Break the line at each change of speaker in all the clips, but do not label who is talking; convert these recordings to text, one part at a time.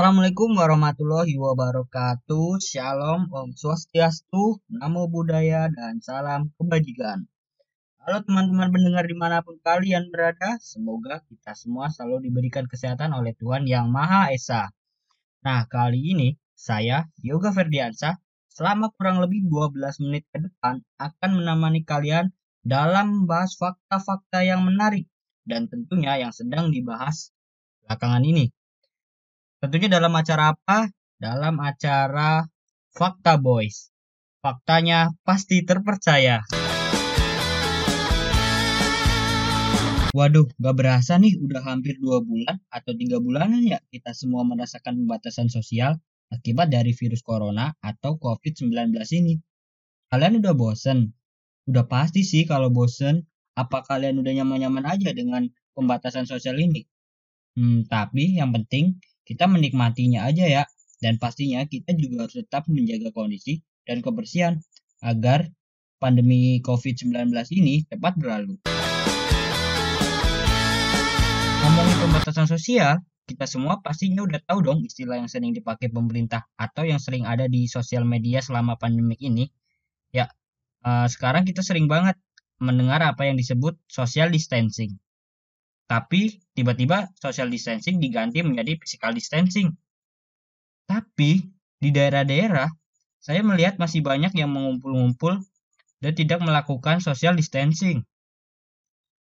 Assalamualaikum warahmatullahi wabarakatuh. Shalom, Om Swastiastu, Namo Buddhaya, dan salam kebajikan. Halo teman-teman pendengar di mana pun kalian berada, semoga kita semua selalu diberikan kesehatan oleh Tuhan Yang Maha Esa. Nah, kali ini saya, Yoga Ferdiansa, selama kurang lebih 12 menit ke depan akan menemani kalian dalam membahas fakta-fakta yang menarik dan tentunya yang sedang dibahas belakangan ini. Tentunya dalam acara apa? Dalam acara Fakta Boys. Faktanya pasti terpercaya. Waduh, gak berasa nih udah hampir dua bulan atau tiga bulanan ya kita semua merasakan pembatasan sosial akibat dari virus corona atau COVID-19 ini. Kalian udah bosen? Udah pasti sih kalau bosen. Apa kalian udah nyaman-nyaman aja dengan pembatasan sosial ini? Hmm, tapi yang penting kita menikmatinya aja ya. Dan pastinya kita juga harus tetap menjaga kondisi dan kebersihan agar pandemi COVID-19 ini cepat berlalu. Ngomongin pembatasan sosial, kita semua pastinya udah tahu dong istilah yang sering dipakai pemerintah atau yang sering ada di sosial media selama pandemi ini. Ya, uh, sekarang kita sering banget mendengar apa yang disebut social distancing. Tapi tiba-tiba social distancing diganti menjadi physical distancing. Tapi di daerah-daerah saya melihat masih banyak yang mengumpul-ngumpul dan tidak melakukan social distancing.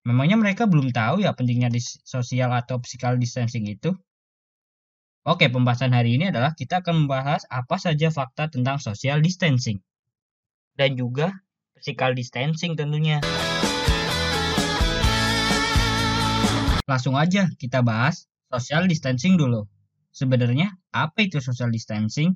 Memangnya mereka belum tahu ya pentingnya di sosial atau physical distancing itu? Oke, pembahasan hari ini adalah kita akan membahas apa saja fakta tentang social distancing. Dan juga physical distancing tentunya. Langsung aja kita bahas social distancing dulu. Sebenarnya apa itu social distancing?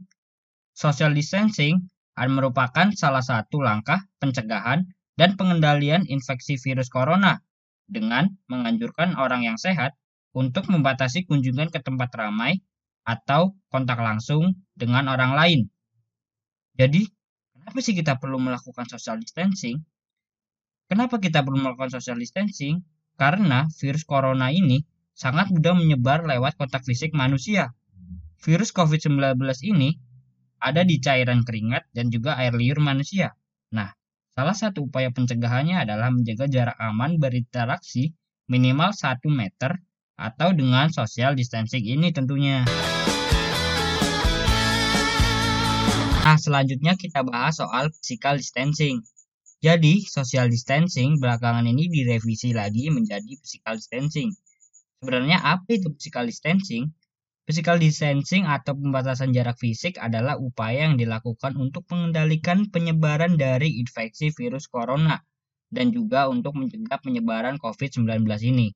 Social distancing merupakan salah satu langkah pencegahan dan pengendalian infeksi virus corona dengan menganjurkan orang yang sehat untuk membatasi kunjungan ke tempat ramai atau kontak langsung dengan orang lain. Jadi, kenapa sih kita perlu melakukan social distancing? Kenapa kita perlu melakukan social distancing? Karena virus corona ini sangat mudah menyebar lewat kontak fisik manusia. Virus COVID-19 ini ada di cairan keringat dan juga air liur manusia. Nah, salah satu upaya pencegahannya adalah menjaga jarak aman berinteraksi minimal 1 meter atau dengan social distancing ini tentunya. Nah, selanjutnya kita bahas soal physical distancing. Jadi, social distancing belakangan ini direvisi lagi menjadi physical distancing. Sebenarnya apa itu physical distancing? Physical distancing atau pembatasan jarak fisik adalah upaya yang dilakukan untuk mengendalikan penyebaran dari infeksi virus corona dan juga untuk mencegah penyebaran COVID-19 ini.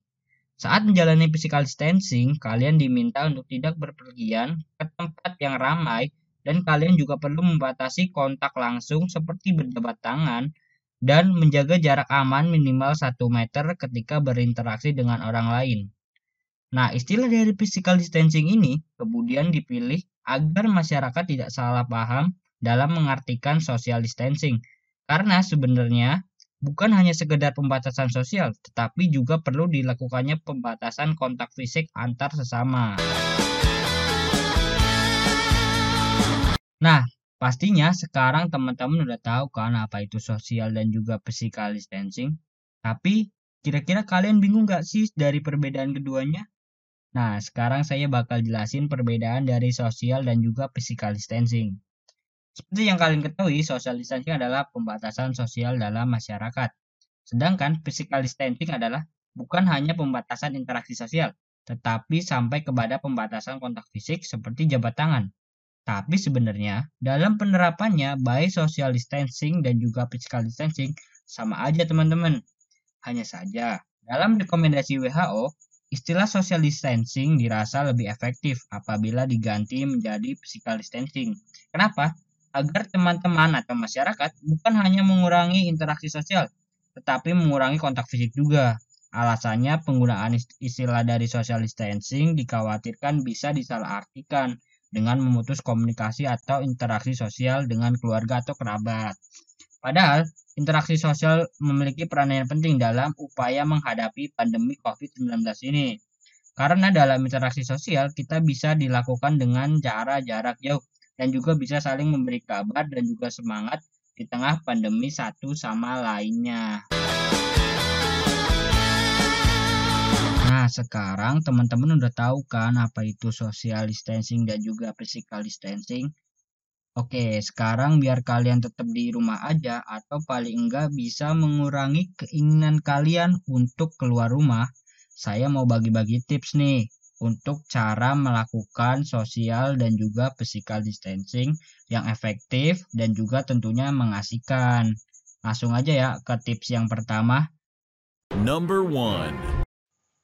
Saat menjalani physical distancing, kalian diminta untuk tidak berpergian ke tempat yang ramai dan kalian juga perlu membatasi kontak langsung seperti berjabat tangan, dan menjaga jarak aman minimal 1 meter ketika berinteraksi dengan orang lain. Nah, istilah dari physical distancing ini kemudian dipilih agar masyarakat tidak salah paham dalam mengartikan social distancing. Karena sebenarnya bukan hanya sekedar pembatasan sosial, tetapi juga perlu dilakukannya pembatasan kontak fisik antar sesama. Nah, Pastinya sekarang teman-teman udah tahu kan apa itu sosial dan juga physical distancing. Tapi kira-kira kalian bingung gak sih dari perbedaan keduanya? Nah, sekarang saya bakal jelasin perbedaan dari sosial dan juga physical distancing. Seperti yang kalian ketahui, social distancing adalah pembatasan sosial dalam masyarakat. Sedangkan physical distancing adalah bukan hanya pembatasan interaksi sosial, tetapi sampai kepada pembatasan kontak fisik seperti jabat tangan. Tapi sebenarnya dalam penerapannya baik social distancing dan juga physical distancing sama aja teman-teman. Hanya saja dalam rekomendasi WHO, istilah social distancing dirasa lebih efektif apabila diganti menjadi physical distancing. Kenapa? Agar teman-teman atau masyarakat bukan hanya mengurangi interaksi sosial, tetapi mengurangi kontak fisik juga. Alasannya penggunaan istilah dari social distancing dikhawatirkan bisa disalahartikan dengan memutus komunikasi atau interaksi sosial dengan keluarga atau kerabat. Padahal, interaksi sosial memiliki peran yang penting dalam upaya menghadapi pandemi COVID-19 ini. Karena dalam interaksi sosial kita bisa dilakukan dengan cara jarak jauh dan juga bisa saling memberi kabar dan juga semangat di tengah pandemi satu sama lainnya. Sekarang teman-teman udah tahu kan apa itu social distancing dan juga physical distancing? Oke, sekarang biar kalian tetap di rumah aja atau paling enggak bisa mengurangi keinginan kalian untuk keluar rumah, saya mau bagi-bagi tips nih untuk cara melakukan sosial dan juga physical distancing yang efektif dan juga tentunya mengasihkan. Langsung aja ya ke tips yang pertama. Number one.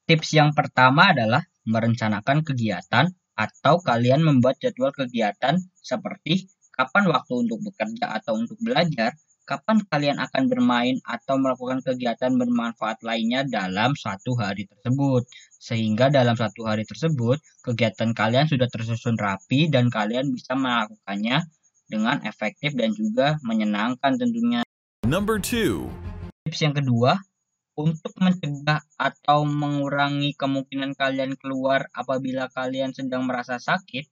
Tips yang pertama adalah merencanakan kegiatan atau kalian membuat jadwal kegiatan seperti kapan waktu untuk bekerja atau untuk belajar, kapan kalian akan bermain atau melakukan kegiatan bermanfaat lainnya dalam satu hari tersebut. Sehingga dalam satu hari tersebut, kegiatan kalian sudah tersusun rapi dan kalian bisa melakukannya dengan efektif dan juga menyenangkan tentunya. Number two. Tips yang kedua, untuk mencegah atau mengurangi kemungkinan kalian keluar apabila kalian sedang merasa sakit,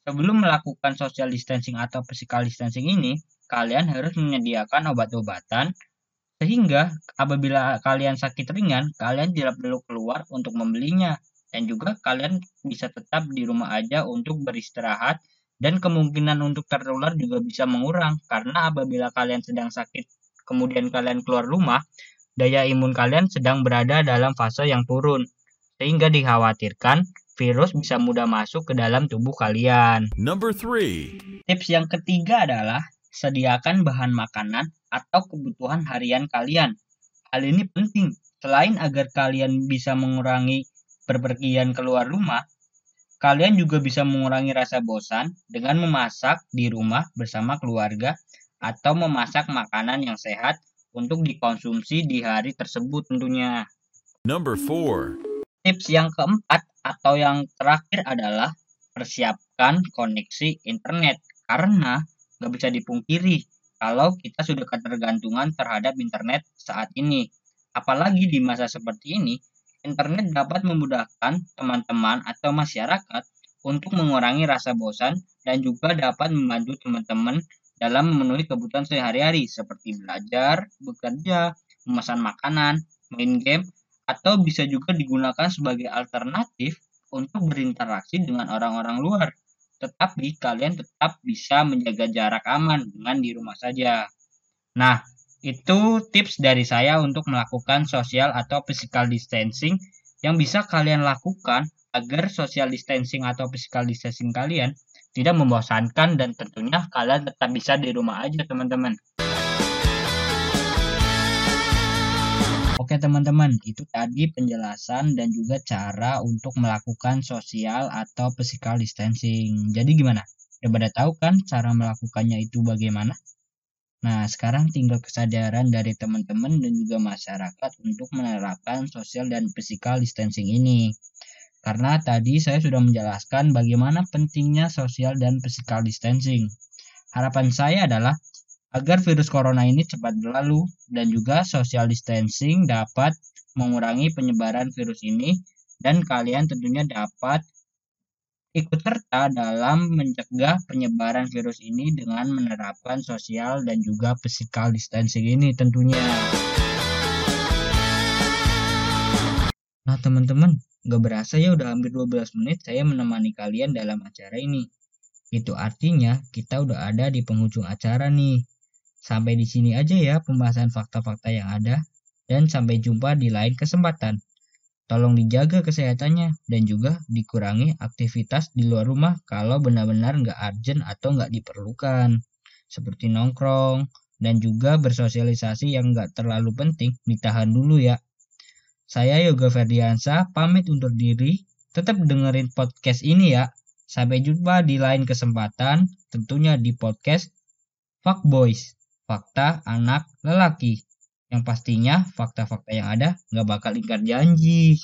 Sebelum melakukan social distancing atau physical distancing ini, kalian harus menyediakan obat-obatan. Sehingga apabila kalian sakit ringan, kalian tidak perlu keluar untuk membelinya. Dan juga kalian bisa tetap di rumah aja untuk beristirahat. Dan kemungkinan untuk tertular juga bisa mengurang karena apabila kalian sedang sakit kemudian kalian keluar rumah, daya imun kalian sedang berada dalam fase yang turun sehingga dikhawatirkan virus bisa mudah masuk ke dalam tubuh kalian. Number three. Tips yang ketiga adalah sediakan bahan makanan atau kebutuhan harian kalian. Hal ini penting selain agar kalian bisa mengurangi perpergian keluar rumah, kalian juga bisa mengurangi rasa bosan dengan memasak di rumah bersama keluarga atau memasak makanan yang sehat untuk dikonsumsi di hari tersebut tentunya. Number four. Tips yang keempat atau yang terakhir adalah persiapkan koneksi internet karena nggak bisa dipungkiri kalau kita sudah ketergantungan terhadap internet saat ini. Apalagi di masa seperti ini, internet dapat memudahkan teman-teman atau masyarakat untuk mengurangi rasa bosan dan juga dapat membantu teman-teman dalam memenuhi kebutuhan sehari-hari seperti belajar, bekerja, memesan makanan, main game, atau bisa juga digunakan sebagai alternatif untuk berinteraksi dengan orang-orang luar. Tetapi kalian tetap bisa menjaga jarak aman dengan di rumah saja. Nah, itu tips dari saya untuk melakukan social atau physical distancing yang bisa kalian lakukan agar social distancing atau physical distancing kalian tidak membosankan dan tentunya kalian tetap bisa di rumah aja teman-teman. Oke teman-teman, itu tadi penjelasan dan juga cara untuk melakukan sosial atau physical distancing. Jadi gimana? Udah pada tahu kan cara melakukannya itu bagaimana? Nah, sekarang tinggal kesadaran dari teman-teman dan juga masyarakat untuk menerapkan sosial dan physical distancing ini. Karena tadi saya sudah menjelaskan bagaimana pentingnya sosial dan physical distancing. Harapan saya adalah agar virus corona ini cepat berlalu dan juga social distancing dapat mengurangi penyebaran virus ini dan kalian tentunya dapat ikut serta dalam mencegah penyebaran virus ini dengan menerapkan sosial dan juga physical distancing ini tentunya. Nah teman-teman, gak berasa ya udah hampir 12 menit saya menemani kalian dalam acara ini. Itu artinya kita udah ada di penghujung acara nih. Sampai di sini aja ya pembahasan fakta-fakta yang ada, dan sampai jumpa di lain kesempatan. Tolong dijaga kesehatannya dan juga dikurangi aktivitas di luar rumah kalau benar-benar nggak urgent atau nggak diperlukan. Seperti nongkrong dan juga bersosialisasi yang nggak terlalu penting ditahan dulu ya. Saya Yoga Ferdiansa pamit undur diri. Tetap dengerin podcast ini ya. Sampai jumpa di lain kesempatan, tentunya di podcast Fuck Boys fakta anak lelaki. Yang pastinya fakta-fakta yang ada nggak bakal ingkar janji.